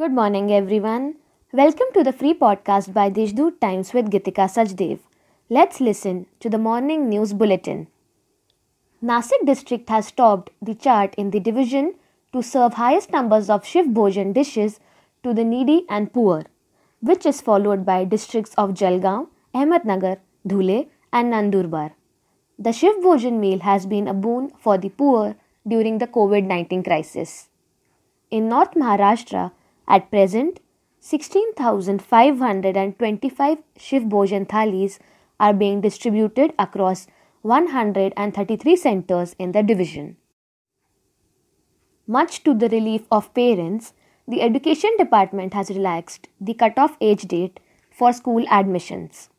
Good morning, everyone. Welcome to the free podcast by Deshdoot Times with Gitika Sajdev. Let's listen to the morning news bulletin. Nasik district has topped the chart in the division to serve highest numbers of Shiv Bhojan dishes to the needy and poor, which is followed by districts of Jalgaon, Ahmednagar, Dhule, and Nandurbar. The Shiv Bhojan meal has been a boon for the poor during the COVID 19 crisis. In North Maharashtra, at present, 16,525 Shiv Bhojan thalis are being distributed across 133 centers in the division. Much to the relief of parents, the Education Department has relaxed the cutoff age date for school admissions.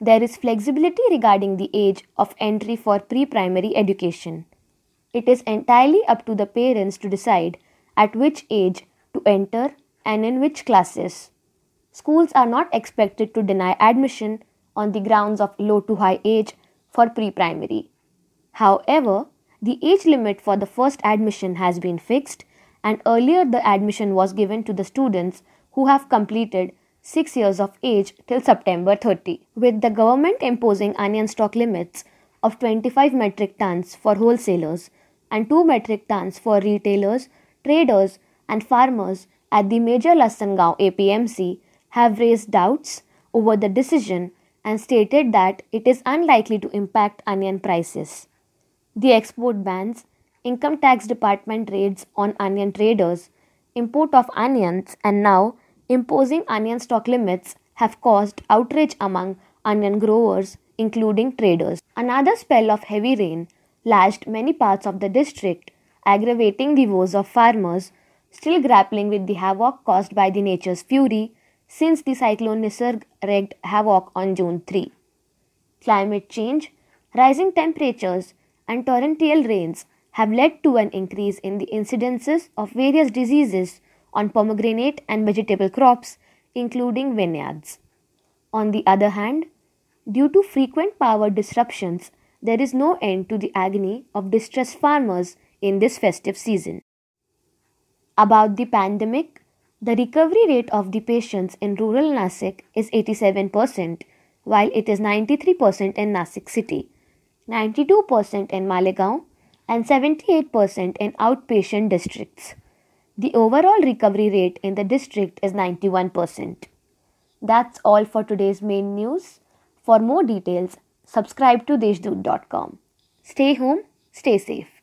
There is flexibility regarding the age of entry for pre primary education. It is entirely up to the parents to decide at which age to enter and in which classes. Schools are not expected to deny admission on the grounds of low to high age for pre primary. However, the age limit for the first admission has been fixed, and earlier the admission was given to the students who have completed 6 years of age till September 30. With the government imposing onion stock limits of 25 metric tons for wholesalers and 2 metric tons for retailers, traders, and farmers at the major Lasalgaon APMC have raised doubts over the decision and stated that it is unlikely to impact onion prices. The export bans, income tax department raids on onion traders, import of onions, and now imposing onion stock limits have caused outrage among onion growers, including traders. Another spell of heavy rain lashed many parts of the district, aggravating the woes of farmers still grappling with the havoc caused by the nature's fury since the cyclone Nisarg wreaked havoc on June 3. Climate change, rising temperatures, and torrential rains have led to an increase in the incidences of various diseases on pomegranate and vegetable crops, including vineyards. On the other hand, due to frequent power disruptions, there is no end to the agony of distressed farmers in this festive season. About the pandemic, the recovery rate of the patients in rural Nasik is 87%, while it is 93% in Nasik city, 92% in Malegaon, and 78% in outpatient districts. The overall recovery rate in the district is 91%. That's all for today's main news. For more details, subscribe to deshdoot.com. Stay home, stay safe.